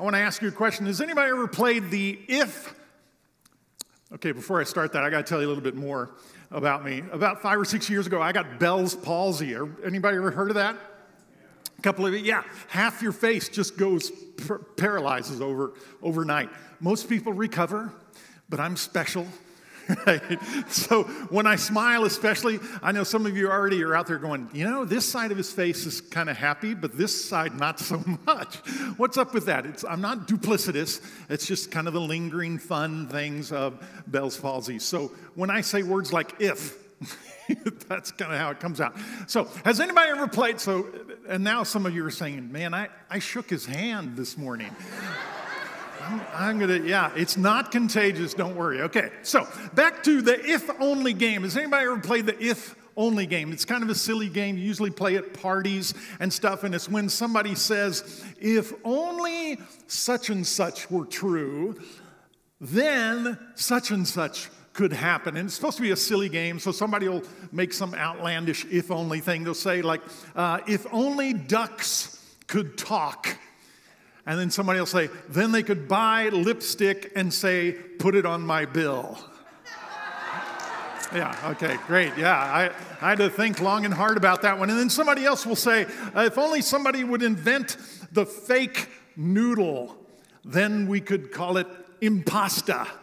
I want to ask you a question. Has anybody ever played the if? Okay, before I start that, I got to tell you a little bit more about me. About five or six years ago, I got Bell's palsy. Er, anybody ever heard of that? A couple of yeah, half your face just goes paralyzes over overnight. Most people recover, but I'm special. So when I smile, especially, I know some of you already are out there going, you know, this side of his face is kind of happy, but this side not so much. What's up with that? It's, I'm not duplicitous. It's just kind of the lingering fun things of Bell's palsy. So when I say words like if, That's kind of how it comes out. So, has anybody ever played? So, and now some of you are saying, man, I, I shook his hand this morning. I'm, gonna, yeah, it's not contagious, don't worry. Okay, so back to the if only game. Has anybody ever played the if only game? It's kind of a silly game. You usually play at parties and stuff, and it's when somebody says, if only such and such were true, then such and such could happen. And it's supposed to be a silly game, so somebody will make some outlandish if only thing. They'll say, like, uh, if only ducks could talk. And then somebody will say, then they could buy lipstick and say, put it on my bill. Yeah, okay, great. Yeah, I, I, had to think long and hard about that one. And then somebody else will say, uh, if only somebody would invent the fake noodle, then we could call it impasta.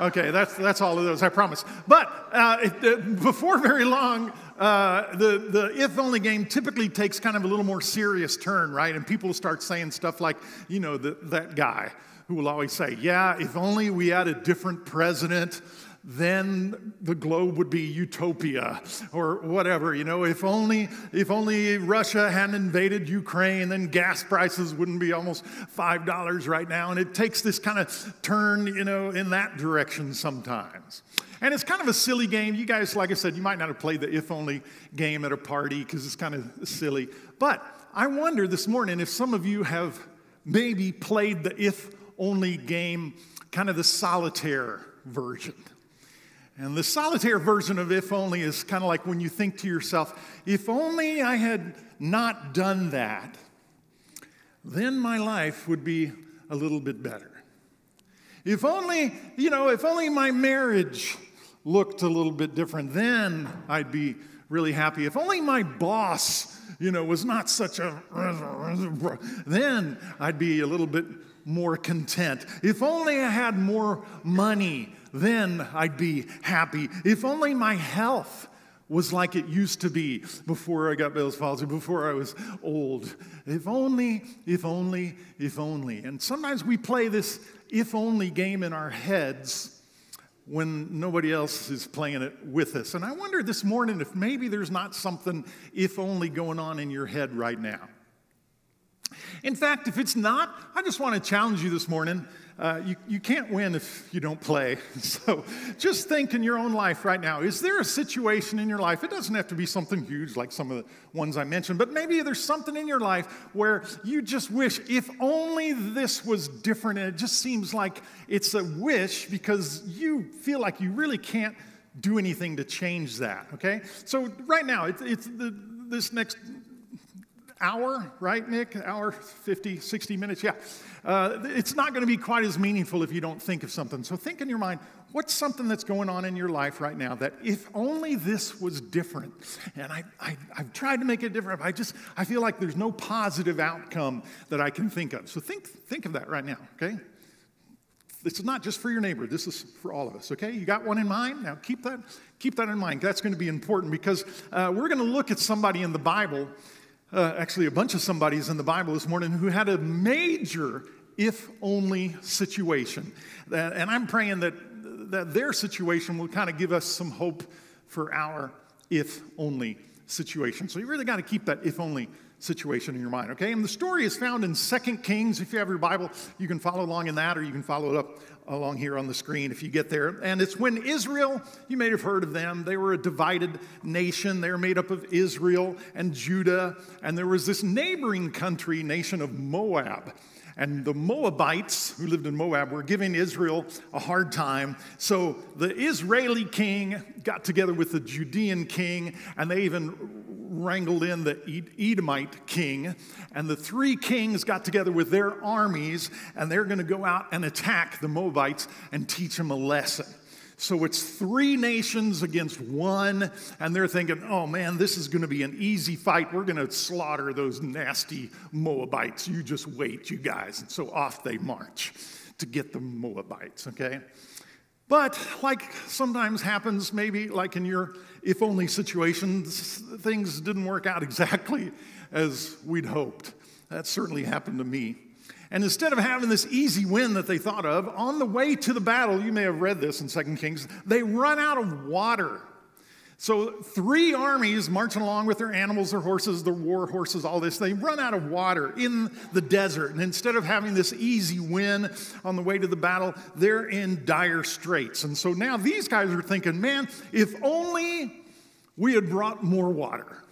Okay, that's, that's all of those, I promise. But uh, it, uh, before very long, uh, the, the if only game typically takes kind of a little more serious turn, right? And people start saying stuff like, you know, the, that guy who will always say, yeah, if only we had a different president then the globe would be utopia or whatever you know? If only if only russia hadn't invaded ukraine then gas prices wouldn't be almost five dollars right now. And it takes this kind of turn you know in that direction sometimes and it's kind of a silly game. You guys like i said you might not have played the if only game at a party because it's kind of silly. But i wonder this morning if some of you have maybe played the if only game kind of the solitaire version. And the solitaire version of if only is kind of like when you think to yourself, if only I had not done that, then my life would be a little bit better. If only, you know, if only my marriage looked a little bit different, then I'd be really happy. If only my boss, you know, was not such a, then I'd be a little bit more content. If only I had more money, then I'd be happy. If only my health was like it used to be before I got Bell's palsy, before I was old. If only, if only, if only. And sometimes we play this if only game in our heads when nobody else is playing it with us. And I wonder this morning if maybe there's not something if only going on in your head right now. In fact, if it's not, I just want to challenge you this morning. Uh, you, you can't win if you don't play. So just think in your own life right now is there a situation in your life? It doesn't have to be something huge like some of the ones I mentioned, but maybe there's something in your life where you just wish if only this was different. And it just seems like it's a wish because you feel like you really can't do anything to change that, okay? So right now, it's, it's the, this next hour, right, Nick? Hour, 50, 60 minutes, yeah. Uh, it's not going to be quite as meaningful if you don't think of something. So think in your mind, what's something that's going on in your life right now that if only this was different? And I, I, I've tried to make it different, but I just, I feel like there's no positive outcome that I can think of. So think, think of that right now, okay? This is not just for your neighbor. This is for all of us. Okay, you got one in mind. Now keep that keep that in mind. That's going to be important because uh, we're going to look at somebody in the Bible uh, actually a bunch of somebodies in the Bible this morning who had a major if only situation. And I'm praying that, that their situation will kind of give us some hope for our if only situation. So you really got to keep that if only situation in your mind, okay? And the story is found in Second Kings. If you have your Bible, you can follow along in that or you can follow it up along here on the screen if you get there. And it's when Israel, you may have heard of them, they were a divided nation. They were made up of Israel and Judah. And there was this neighboring country, nation of Moab. And the Moabites who lived in Moab were giving Israel a hard time. So the Israeli king got together with the Judean king, and they even wrangled in the Edomite king, and the three kings got together with their armies, and they're going to go out and attack the Moabites and teach them a lesson. So it's three nations against one, and they're thinking, oh man, this is going to be an easy fight. We're going to slaughter those nasty Moabites. You just wait, you guys. And so off they march to get the Moabites, okay? But like sometimes happens, maybe like in your if only situations, things didn't work out exactly as we'd hoped. That certainly happened to me. And instead of having this easy win that they thought of, on the way to the battle, you may have read this in 2 Kings, they run out of water. So, three armies marching along with their animals, their horses, their war horses, all this, they run out of water in the desert. And instead of having this easy win on the way to the battle, they're in dire straits. And so now these guys are thinking, man, if only we had brought more water.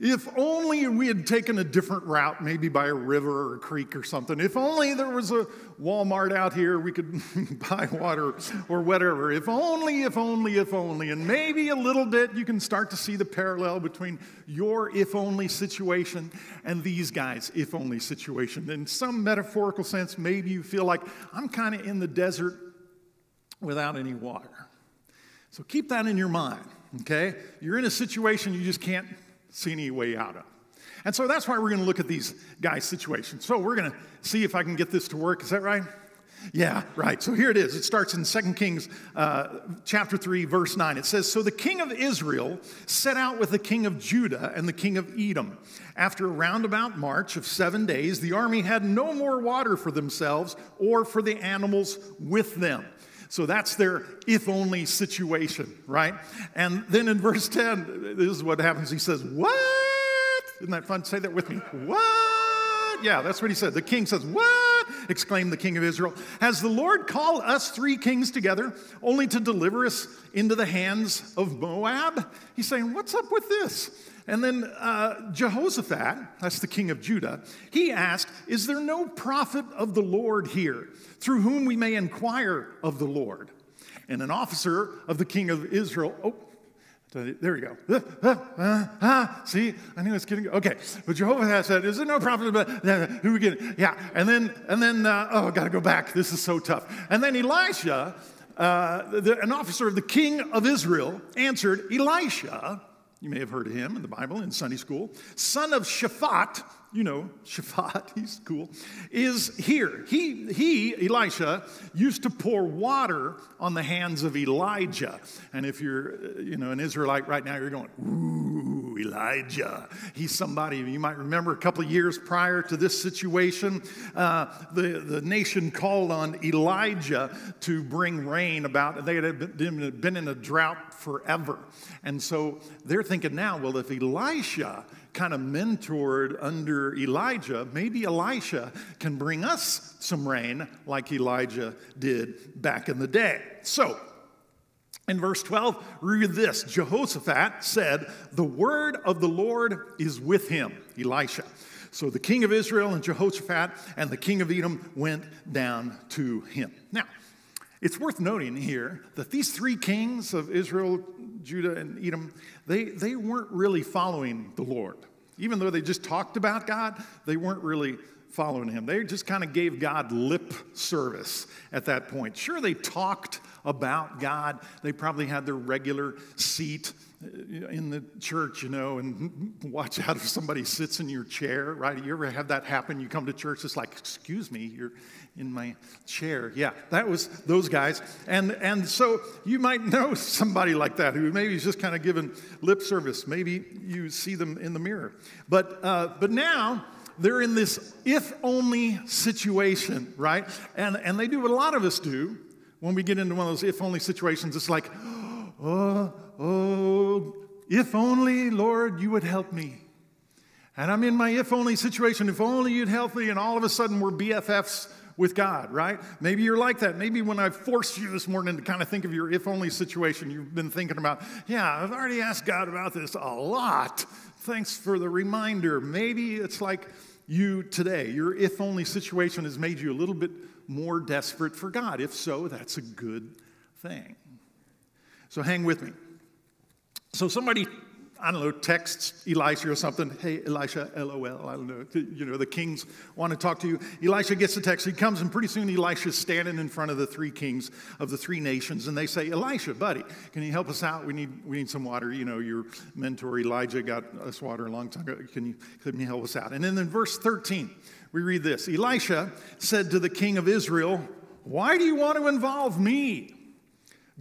If only we had taken a different route, maybe by a river or a creek or something. If only there was a Walmart out here we could buy water or whatever. If only, if only, if only. And maybe a little bit you can start to see the parallel between your if only situation and these guys' if only situation. In some metaphorical sense, maybe you feel like I'm kind of in the desert without any water. So keep that in your mind, okay? You're in a situation you just can't see any way out of. And so that's why we're going to look at these guys' situations. So we're going to see if I can get this to work. Is that right? Yeah, right. So here it is. It starts in 2 Kings uh, chapter 3, verse 9. It says, So the king of Israel set out with the king of Judah and the king of Edom. After a roundabout march of seven days, the army had no more water for themselves or for the animals with them. So that's their if only situation, right? And then in verse 10, this is what happens. He says, What? Isn't that fun? Say that with me. What? Yeah, that's what he said. The king says, What? Exclaimed the king of Israel. Has the Lord called us three kings together only to deliver us into the hands of Moab? He's saying, What's up with this? And then uh, Jehoshaphat, that's the king of Judah, he asked, Is there no prophet of the Lord here through whom we may inquire of the Lord? And an officer of the king of Israel, oh, there we go. See, I knew it was getting okay. But Jehoshaphat said, "Is there no prophet?" But who we get? Yeah, and then and then uh, oh, I got to go back. This is so tough. And then Elisha, uh, the, an officer of the king of Israel, answered Elisha, you may have heard of him in the Bible in Sunday school. Son of Shaphat, you know, Shaphat, he's cool, is here. He, he, Elisha, used to pour water on the hands of Elijah. And if you're, uh, you know, an Israelite right now, you're going, ooh, Elijah. He's somebody, you might remember a couple of years prior to this situation, uh, the, the nation called on Elijah to bring rain about, they had been in a drought forever. And so they're thinking now, well, if Elisha kind of mentored under Elijah, maybe Elisha can bring us some rain like Elijah did back in the day. So, in verse 12, read this Jehoshaphat said, The word of the Lord is with him, Elisha. So the king of Israel and Jehoshaphat and the king of Edom went down to him. Now, it's worth noting here that these three kings of Israel, Judah, and Edom, they, they weren't really following the Lord. Even though they just talked about God, they weren't really following him. They just kind of gave God lip service at that point. Sure, they talked about God. They probably had their regular seat in the church, you know, and watch out if somebody sits in your chair, right? You ever have that happen? You come to church, it's like, excuse me, you're in my chair. Yeah, that was those guys. And, and so you might know somebody like that who maybe is just kind of giving lip service. Maybe you see them in the mirror. But, uh, but now, they're in this if only situation, right? And, and they do what a lot of us do when we get into one of those if only situations. It's like, oh, oh, if only, Lord, you would help me. And I'm in my if only situation. If only you'd help me. And all of a sudden, we're BFFs with God, right? Maybe you're like that. Maybe when I forced you this morning to kind of think of your if only situation, you've been thinking about, yeah, I've already asked God about this a lot. Thanks for the reminder. Maybe it's like you today, your if only situation has made you a little bit more desperate for God. If so, that's a good thing. So hang with me. So somebody I don't know, texts Elisha or something. Hey, Elisha, LOL. I don't know. You know, the kings want to talk to you. Elisha gets the text. He comes, and pretty soon Elisha's standing in front of the three kings of the three nations, and they say, Elisha, buddy, can you help us out? We need, we need some water. You know, your mentor Elijah got us water a long time ago. Can you, can you help us out? And then in verse 13, we read this Elisha said to the king of Israel, Why do you want to involve me?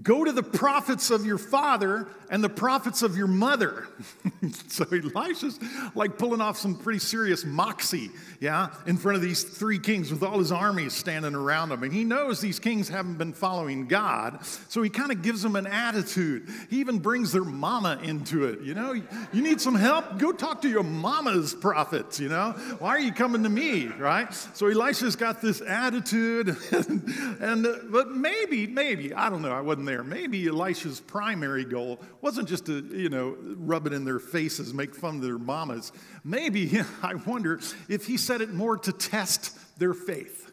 Go to the prophets of your father and the prophets of your mother. so Elisha's like pulling off some pretty serious moxie, yeah, in front of these three kings with all his armies standing around him. And he knows these kings haven't been following God, so he kind of gives them an attitude. He even brings their mama into it. You know, you need some help? Go talk to your mama's prophets, you know? Why are you coming to me, right? So Elisha's got this attitude, and, and but maybe, maybe, I don't know, I wasn't there. Maybe Elisha's primary goal wasn't just to, you know, rub it in their faces, make fun of their mamas. Maybe, I wonder if he said it more to test their faith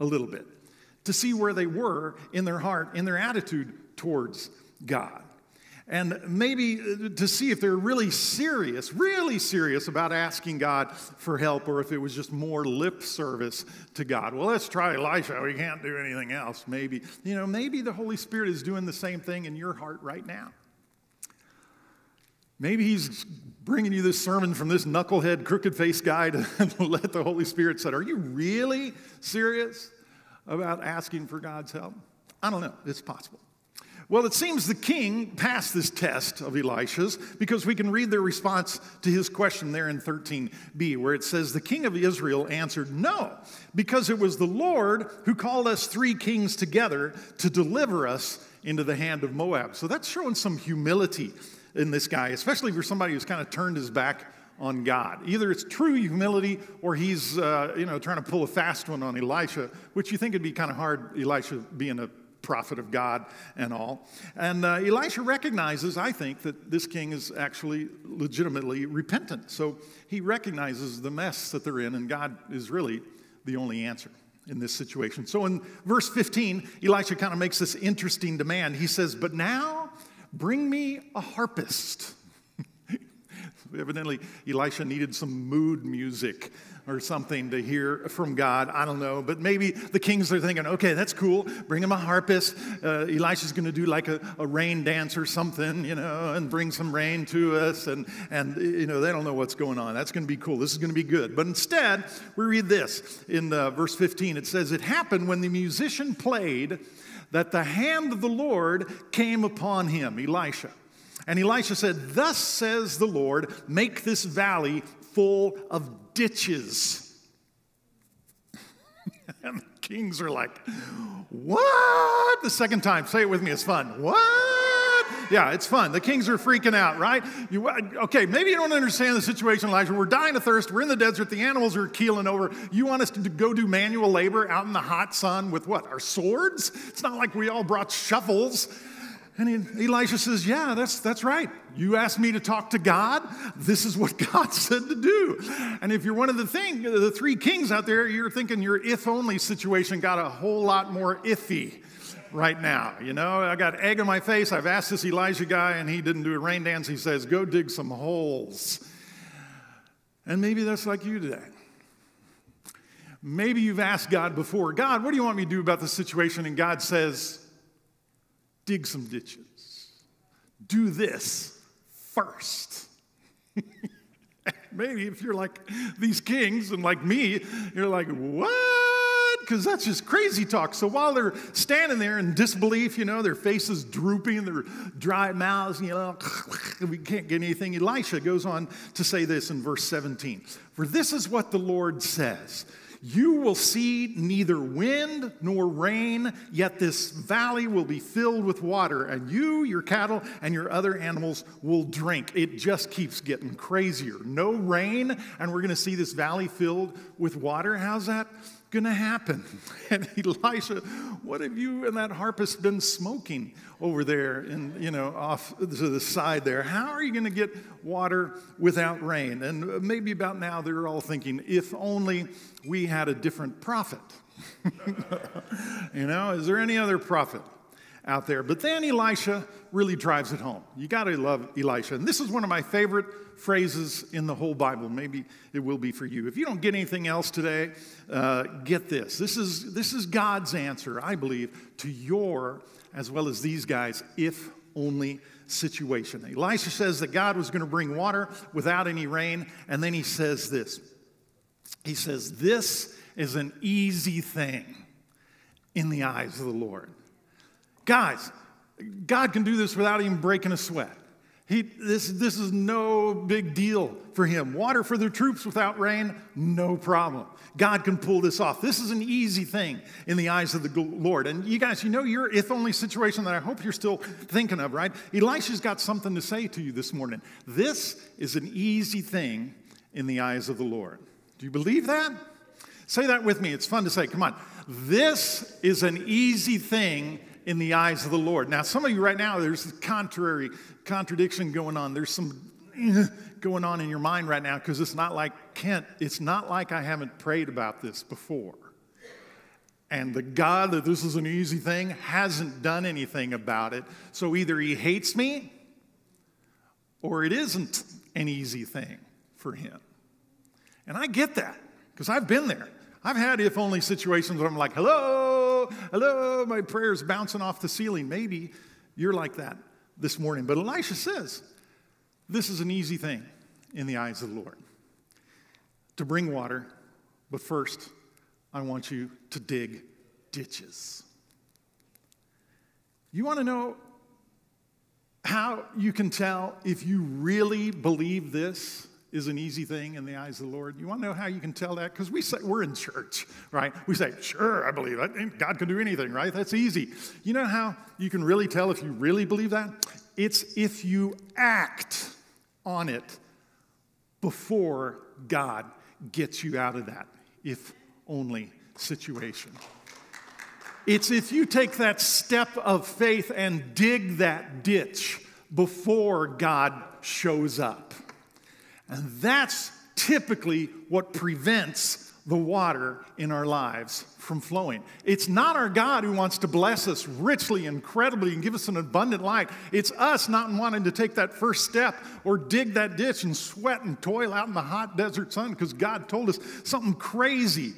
a little bit, to see where they were in their heart, in their attitude towards God and maybe uh, to see if they're really serious, really serious about asking God for help, or if it was just more lip service to God. Well, let's try Elisha. We can't do anything else. Maybe, you know, maybe the Holy Spirit is doing the same thing in your heart right now. Maybe he's bringing you this sermon from this knucklehead, crooked faced guy to let the Holy Spirit say, Are you really serious about asking for God's help? I don't know. It's possible. Well, it seems the king passed this test of Elisha's because we can read their response to his question there in 13b, where it says, The king of Israel answered, No, because it was the Lord who called us three kings together to deliver us into the hand of Moab. So that's showing some humility in this guy, especially for somebody who's kind of turned his back on God. Either it's true humility or he's, uh, you know, trying to pull a fast one on Elisha, which you think would be kind of hard, Elisha being a prophet of God and all. And uh, Elisha recognizes, I think, that this king is actually legitimately repentant. So he recognizes the mess that they're in, and God is really the only answer in this situation. So in verse 15, Elisha kind of makes this interesting demand. He says, But now bring me a harpist. Evidently, Elisha needed some mood music or something to hear from God. I don't know. But maybe the kings are thinking, okay, that's cool. Bring him a harpist. Uh, Elisha's going to do like a, a, rain dance or something, you know, and bring some rain to us. And, and, you know, they don't know what's going on. That's going to be cool. This is going to be good. But instead, we read this in uh, verse 15. It says, It happened when the musician played that the hand of the Lord came upon him, Elisha. And Elisha said, Thus says the Lord, make this valley full of ditches. and the kings are like, What? The second time, say it with me, it's fun. What? Yeah, it's fun. The kings are freaking out, right? You, uh, okay, maybe you don't understand the situation, Elijah. We're dying of thirst. We're in the desert. The animals are keeling over. You want us to go do manual labor out in the hot sun with what? Our swords? It's not like we all brought shovels. And Elisha says, Yeah, that's, that's right. You asked me to talk to God. This is what God said to do. And if you're one of the thing, the three kings out there, you're thinking your if only situation got a whole lot more iffy right now. You know, I got egg on my face. I've asked this Elijah guy, and he didn't do a rain dance. He says, Go dig some holes. And maybe that's like you today. Maybe you've asked God before, God, what do you want me to do about the situation? And God says, dig some ditches. Do this first. Maybe if you're like these kings and like me, you're like, what? Because that's just crazy talk. So while they're standing there in disbelief, you know, their faces drooping, their dry mouths, you know, we can't get anything. Elisha goes on to say this in verse 17 For this is what the Lord says you will see neither wind nor rain, yet this valley will be filled with water, and you, your cattle, and your other animals will drink. It just keeps getting crazier. No rain, and we're going to see this valley filled with water. How's that? Going to happen? And Elisha, what have you and that harpist been smoking over there and, you know, off to the side there? How are you going to get water without rain? And maybe about now they're all thinking, if only we had a different prophet. you know, is there any other prophet? Out there. But then Elisha really drives it home. You got to love Elisha. And this is one of my favorite phrases in the whole Bible. Maybe it will be for you. If you don't get anything else today, uh, get this. This is, this is God's answer, I believe, to your, as well as these guys, if only situation. Elisha says that God was going to bring water without any rain. And then he says this He says, This is an easy thing in the eyes of the Lord. Guys, God can do this without even breaking a sweat. He, this, this is no big deal for him. Water for the troops without rain, no problem. God can pull this off. This is an easy thing in the eyes of the Lord. And you guys, you know your if only situation that I hope you're still thinking of, right? Elisha's got something to say to you this morning. This is an easy thing in the eyes of the Lord. Do you believe that? Say that with me. It's fun to say. Come on. This is an easy thing in the eyes of the Lord. Now, some of you right now, there's a contrary contradiction going on. There's some going on in your mind right now because it's not like Kent, it's not like I haven't prayed about this before. And the God that this is an easy thing hasn't done anything about it. So either he hates me or it isn't an easy thing for him. And I get that because I've been there. I've had if only situations where I'm like, hello, hello, my prayer's bouncing off the ceiling. Maybe you're like that this morning. But Elisha says, this is an easy thing in the eyes of the Lord to bring water, but first, I want you to dig ditches. You want to know how you can tell if you really believe this? Is an easy thing in the eyes of the Lord. You want to know how you can tell that? Because we say we're in church, right? We say, sure, I believe that. God can do anything, right? That's easy. You know how you can really tell if you really believe that? It's if you act on it before God gets you out of that, if only situation. It's if you take that step of faith and dig that ditch before God shows up. And that's typically what prevents the water in our lives from flowing. It's not our God who wants to bless us richly, incredibly, and give us an abundant life. It's us not wanting to take that first step or dig that ditch and sweat and toil out in the hot desert sun because God told us something crazy.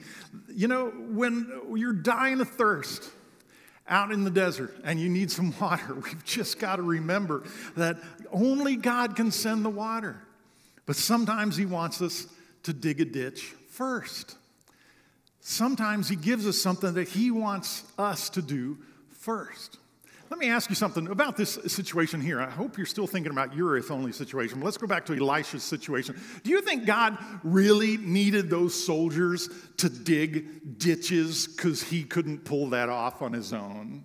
You know, when you're dying of thirst, out in the desert and you need some water, we've just got to remember that only God can send the water. But sometimes He wants us to dig a ditch first. Sometimes He gives us something that He wants us to do first. Let me ask you something about this situation here. I hope you're still thinking about your if only situation. Let's go back to Elisha's situation. Do you think God really needed those soldiers to dig ditches because he couldn't pull that off on his own?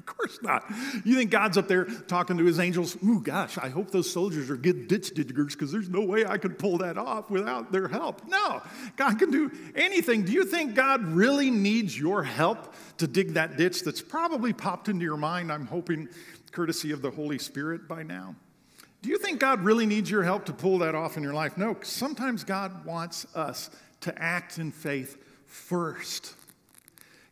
Of course not. You think God's up there talking to his angels? Ooh, gosh, I hope those soldiers are good ditch diggers because there's no way I could pull that off without their help. No, God can do anything. Do you think God really needs your help to dig that ditch that's probably popped into your mind? I'm hoping, courtesy of the Holy Spirit by now. Do you think God really needs your help to pull that off in your life? No, sometimes God wants us to act in faith first.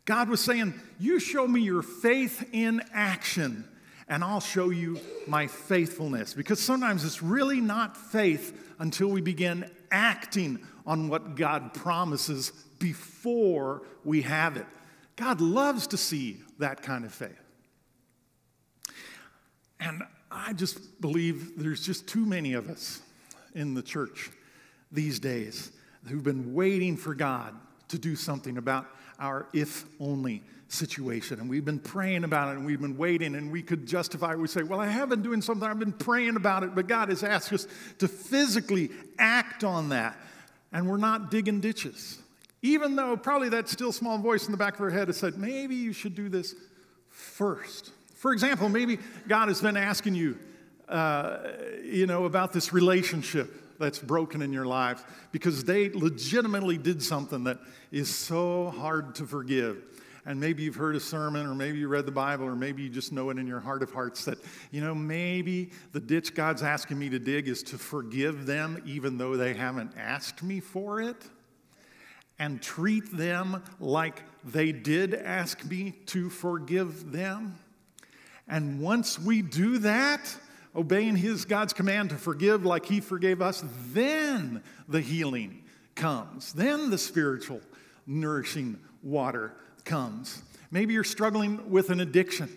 God was saying, You show me your faith in action, and I'll show you my faithfulness. Because sometimes it's really not faith until we begin acting on what God promises before we have it. God loves to see that kind of faith. And I just believe there's just too many of us in the church these days who've been waiting for God to do something about our if only situation. And we've been praying about it and we've been waiting and we could justify, we say, Well, I have been doing something, I've been praying about it, but God has asked us to physically act on that. And we're not digging ditches. Even though probably that still small voice in the back of our head has said, Maybe you should do this first. For example, maybe God has been asking you, uh, you know, about this relationship that's broken in your life because they legitimately did something that is so hard to forgive. And maybe you've heard a sermon, or maybe you read the Bible, or maybe you just know it in your heart of hearts that, you know, maybe the ditch God's asking me to dig is to forgive them even though they haven't asked me for it. and treat them like they did ask me to forgive them. And once we do that, obeying his God's command to forgive like he forgave us, then the healing comes. Then the spiritual nourishing water comes. Maybe you're struggling with an addiction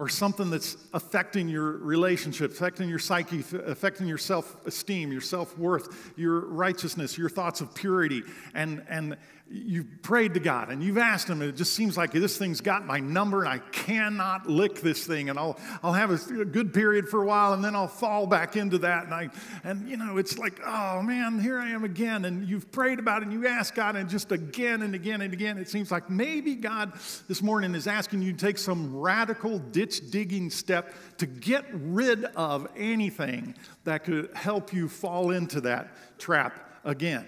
or something that's affecting your relationship, affecting your psyche, affecting your self esteem, your self worth, your righteousness, your thoughts of purity. And, and you've prayed to God and you've asked Him, and it just seems like this thing's got my number and I cannot lick this thing. And I'll, I'll have a, good period for a while and then I'll fall back into that. And, I, and, you know, it's like, oh man, here I am again. And you've prayed about it and you ask God, and just again and again and again, it seems like maybe God this morning is asking you to take some radical ditch digging step to get rid of anything that could help you fall into that trap again.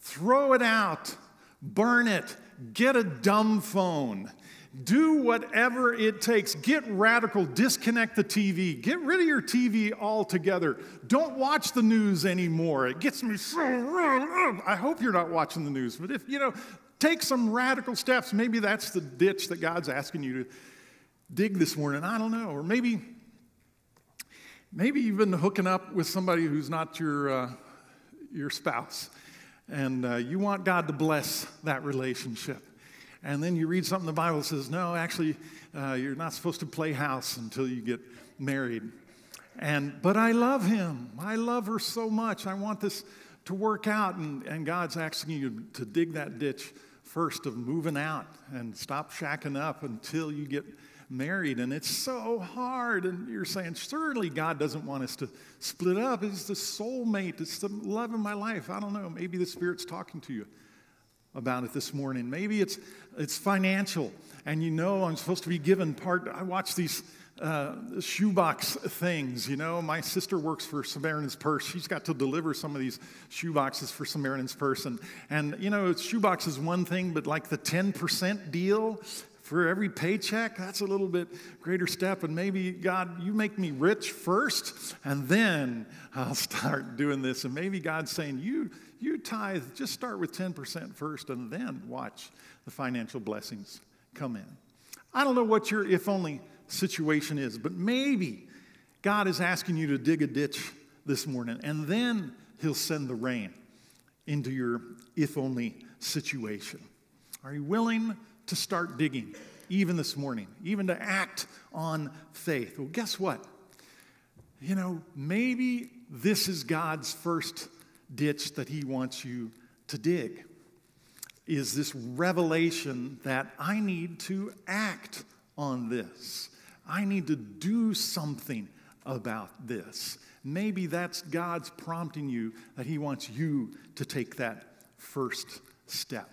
Throw it out burn it, get a dumb phone. Do whatever it takes. Get radical. Disconnect the TV. Get rid of your TV altogether. Don't watch the news anymore. It gets me so. I hope you're not watching the news, but if, you know, take some radical steps. Maybe that's the ditch that God's asking you to dig this morning. I don't know. Or maybe, maybe you've been hooking up with somebody who's not your, uh, your spouse and uh, you want God to bless that relationship. And then you read something the Bible says, no, actually, uh, you're not supposed to play house until you get married. And, but I love him. I love her so much. I want this to work out. And, and God's asking you to dig that ditch first of moving out and stop shacking up until you get married and it's so hard. And you're saying, certainly God doesn't want us to split up. It's the soulmate, it's the love of my life. I don't know. Maybe the Spirit's talking to you about it this morning. Maybe it's, it's financial and you know I'm supposed to be given part. I watch these uh, shoebox things. You know, my sister works for Samaritan's Purse. She's got to deliver some of these shoeboxes for Samaritan's Purse. And, and you know, shoebox is one thing, but like the 10% deal, for every paycheck, that's a little bit greater step. And maybe, God, you make me rich first, and then I'll start doing this. And maybe God's saying, you, you tithe, just start with 10% first, and then watch the financial blessings come in. I don't know what your if only situation is, but maybe God is asking you to dig a ditch this morning, and then He'll send the rain into your if only situation. Are you willing to start digging, even this morning, even to act on faith. Well, guess what? You know, maybe this is God's first ditch that He wants you to dig. Is this revelation that I need to act on this? I need to do something about this. Maybe that's God's prompting you that He wants you to take that first step.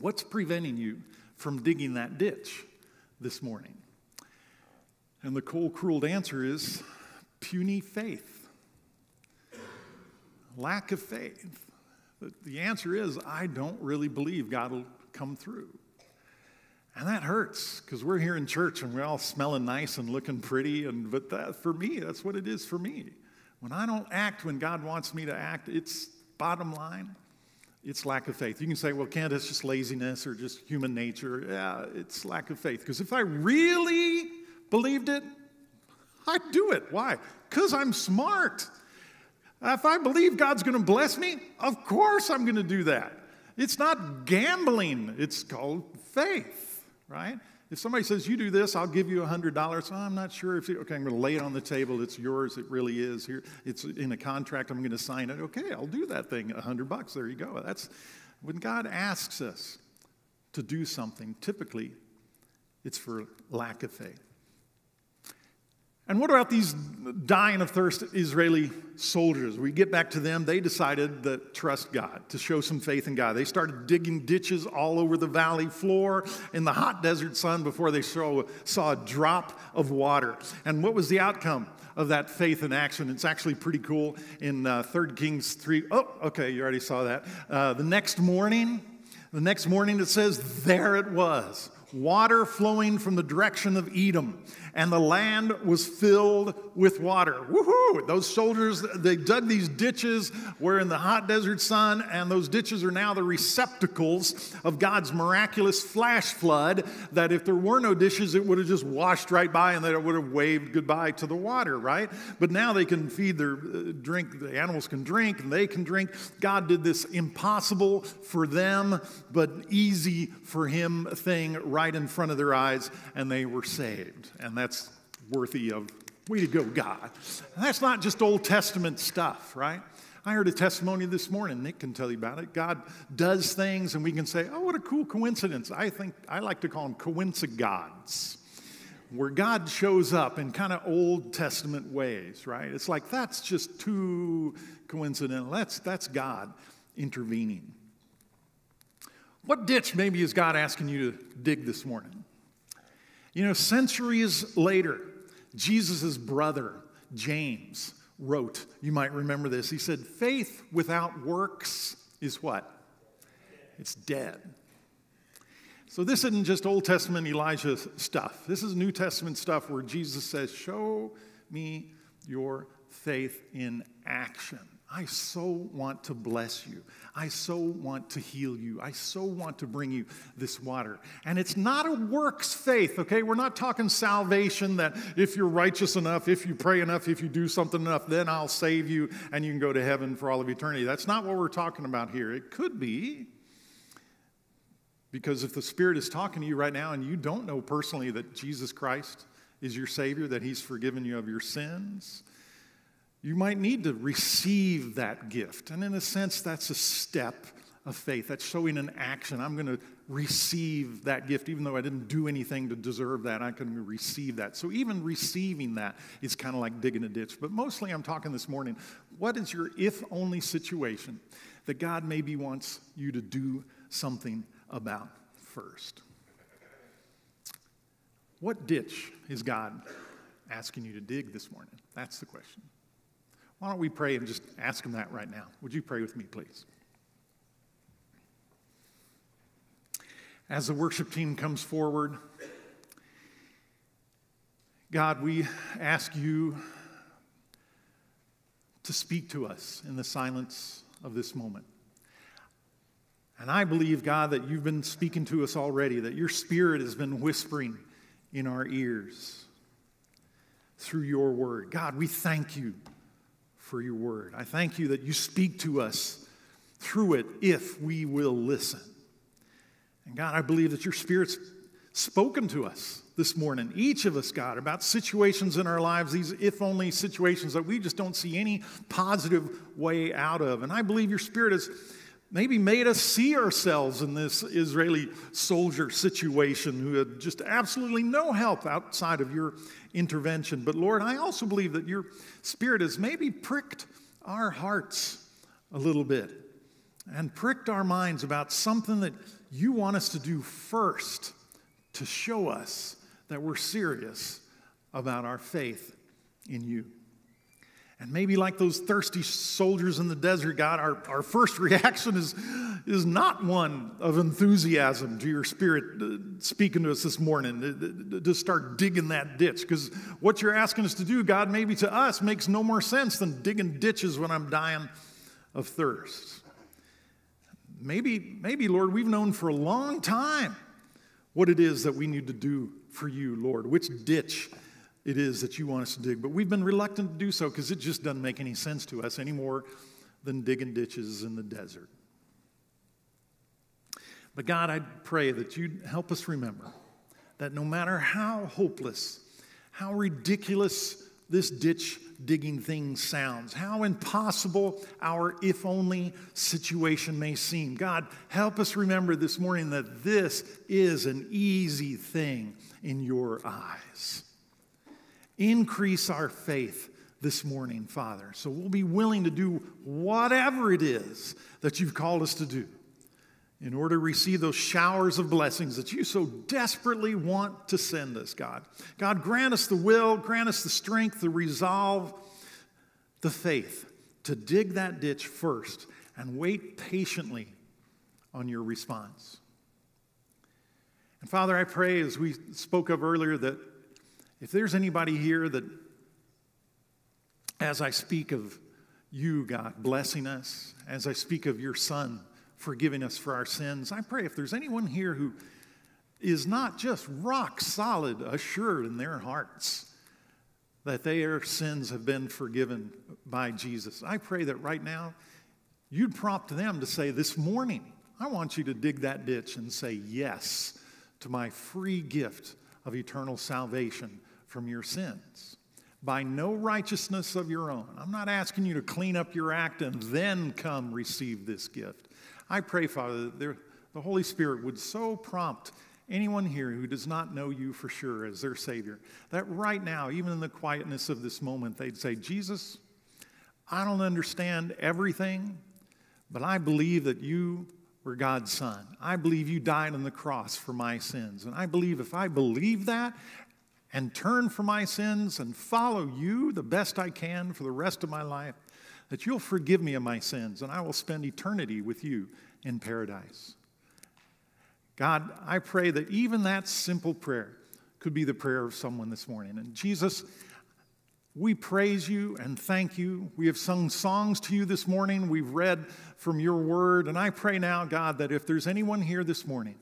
What's preventing you from digging that ditch this morning? And the cold, cruel answer is puny faith. Lack of faith. The answer is I don't really believe God will come through. And that hurts because we're here in church and we're all smelling nice and looking pretty. And, but that, for me, that's what it is for me. When I don't act when God wants me to act, it's bottom line it's lack of faith. You can say, well, can't it's just laziness or just human nature. Yeah, it's lack of faith. Because if I really believed it, I'd do it. Why? Because I'm smart. If I believe God's going to bless me, of course I'm going to do that. It's not gambling, it's called faith, right? If somebody says, You do this, I'll give you $100, I'm not sure if, you, okay, I'm going to lay it on the table. It's yours. It really is. Here, it's in a contract. I'm going to sign it. Okay, I'll do that thing. 100 bucks. There you go. That's when God asks us to do something, typically it's for lack of faith. And what about these dying of thirst Israeli soldiers? We get back to them. They decided to trust God, to show some faith in God. They started digging ditches all over the valley floor in the hot desert sun before they saw, saw a drop of water. And what was the outcome of that faith in action? It's actually pretty cool in uh, 3 Kings 3. Oh, okay, you already saw that. Uh, the next morning, the next morning it says, there it was water flowing from the direction of Edom. And the land was filled with water. Woohoo! Those soldiers, they dug these ditches. We're in the hot desert sun, and those ditches are now the receptacles of God's miraculous flash flood. That if there were no dishes, it would have just washed right by and it would have waved goodbye to the water, right? But now they can feed their uh, drink, the animals can drink, and they can drink. God did this impossible for them, but easy for Him thing right in front of their eyes, and they were saved. And that's worthy of way to go, God. And that's not just Old Testament stuff, right? I heard a testimony this morning. Nick can tell you about it. God does things, and we can say, "Oh, what a cool coincidence!" I think I like to call them coincigods, where God shows up in kind of Old Testament ways, right? It's like that's just too coincidental. That's that's God intervening. What ditch maybe is God asking you to dig this morning? You know, centuries later, Jesus' brother, James, wrote, you might remember this. He said, Faith without works is what? It's dead. So this isn't just Old Testament Elijah stuff. This is New Testament stuff where Jesus says, Show me your faith in action. I so want to bless you. I so want to heal you. I so want to bring you this water. And it's not a works faith, okay? We're not talking salvation that if you're righteous enough, if you pray enough, if you do something enough, then I'll save you and you can go to heaven for all of eternity. That's not what we're talking about here. It could be. Because if the Spirit is talking to you right now and you don't know personally that Jesus Christ is your Savior, that He's forgiven you of your sins, you might need to receive that gift. And in a sense, that's a step of faith. That's showing an action. I'm going to receive that gift, even though I didn't do anything to deserve that. I can receive that. So even receiving that is kind of like digging a ditch. But mostly, I'm talking this morning what is your if only situation that God maybe wants you to do something about first? What ditch is God asking you to dig this morning? That's the question. Why don't we pray and just ask Him that right now? Would you pray with me, please? As the worship team comes forward, God, we ask you to speak to us in the silence of this moment. And I believe, God, that you've been speaking to us already, that your spirit has been whispering in our ears through your word. God, we thank you for your word. I thank you that you speak to us through it if we will listen. And God, I believe that your Spirit's spoken to us this morning, each of us, God, about situations in our lives, these if only situations that we just don't see any positive way out of. And I believe your Spirit has maybe made us see ourselves in this Israeli soldier situation who had just absolutely no help outside of your intervention. But Lord, I also believe that your Spirit has maybe pricked our hearts a little bit and pricked our minds about something that you want us to do first to show us that we're serious about our faith in you. And maybe like those thirsty soldiers in the desert, God, our, our first reaction is, is not one of enthusiasm to your spirit uh, speaking to us this morning to, to start digging that ditch. Because what you're asking us to do, God, maybe to us makes no more sense than digging ditches when I'm dying of thirst. Maybe, maybe, Lord, we've known for a long time what it is that we need to do for you, Lord, which ditch it is that you want us to dig. But we've been reluctant to do so because it just doesn't make any sense to us any more than digging ditches in the desert. But God, I pray that you'd help us remember that no matter how hopeless, how ridiculous this ditch digging thing sounds, how impossible our if only situation may seem, God, help us remember this morning that this is an easy thing in your eyes. Increase our faith this morning, Father. So we'll be willing to do whatever it is that you've called us to do in order to receive those showers of blessings that you so desperately want to send us, God. God, grant us the will, grant us the strength, the resolve, the faith to dig that ditch first and wait patiently on your response. And Father, I pray, as we spoke of earlier, that If there's anybody here that, as I speak of you, God, blessing us, as I speak of your Son forgiving us for our sins, I pray if there's anyone here who is not just rock solid assured in their hearts that their sins have been forgiven by Jesus, I pray that right now you'd prompt them to say, This morning, I want you to dig that ditch and say yes to my free gift of eternal salvation from your sins by no righteousness of your own. I'm not asking you to clean up your act and then come receive this gift. I pray, Father, that the Holy Spirit would so prompt anyone here who does not know you for sure as their Savior, that right now, even in the quietness of this moment, they'd say, Jesus, I don't understand everything, but I believe that you were God's Son. I believe you died on the cross for my sins. And I believe if I believe that and turn from my sins and follow you the best I can for the rest of my life, that you'll forgive me of my sins and I will spend eternity with you in paradise. God, I pray that even that simple prayer could be the prayer of someone this morning. And Jesus, we praise you and thank you. We have sung songs to you this morning. We've read from your word. And I pray now, God, that if there's anyone here this morning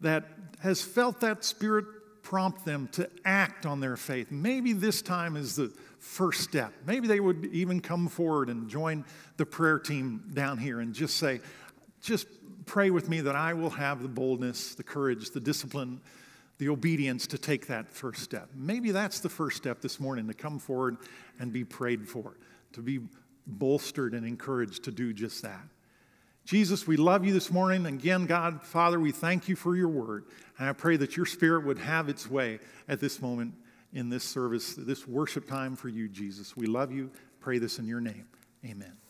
that has felt that spirit prompt them to act on their faith, maybe this time is the first step. Maybe they would even come forward and join the prayer team down here and just say, just pray with me that I will have the boldness, the courage, the discipline, the obedience to take that first step. Maybe that's the first step this morning to come forward and be prayed for, to be bolstered and encouraged to do just that. Jesus, we love you this morning. Again, God, Father, we thank you for your word. And I pray that your spirit would have its way at this moment in this service, this worship time for you, Jesus. We love you. Pray this in your name. Amen.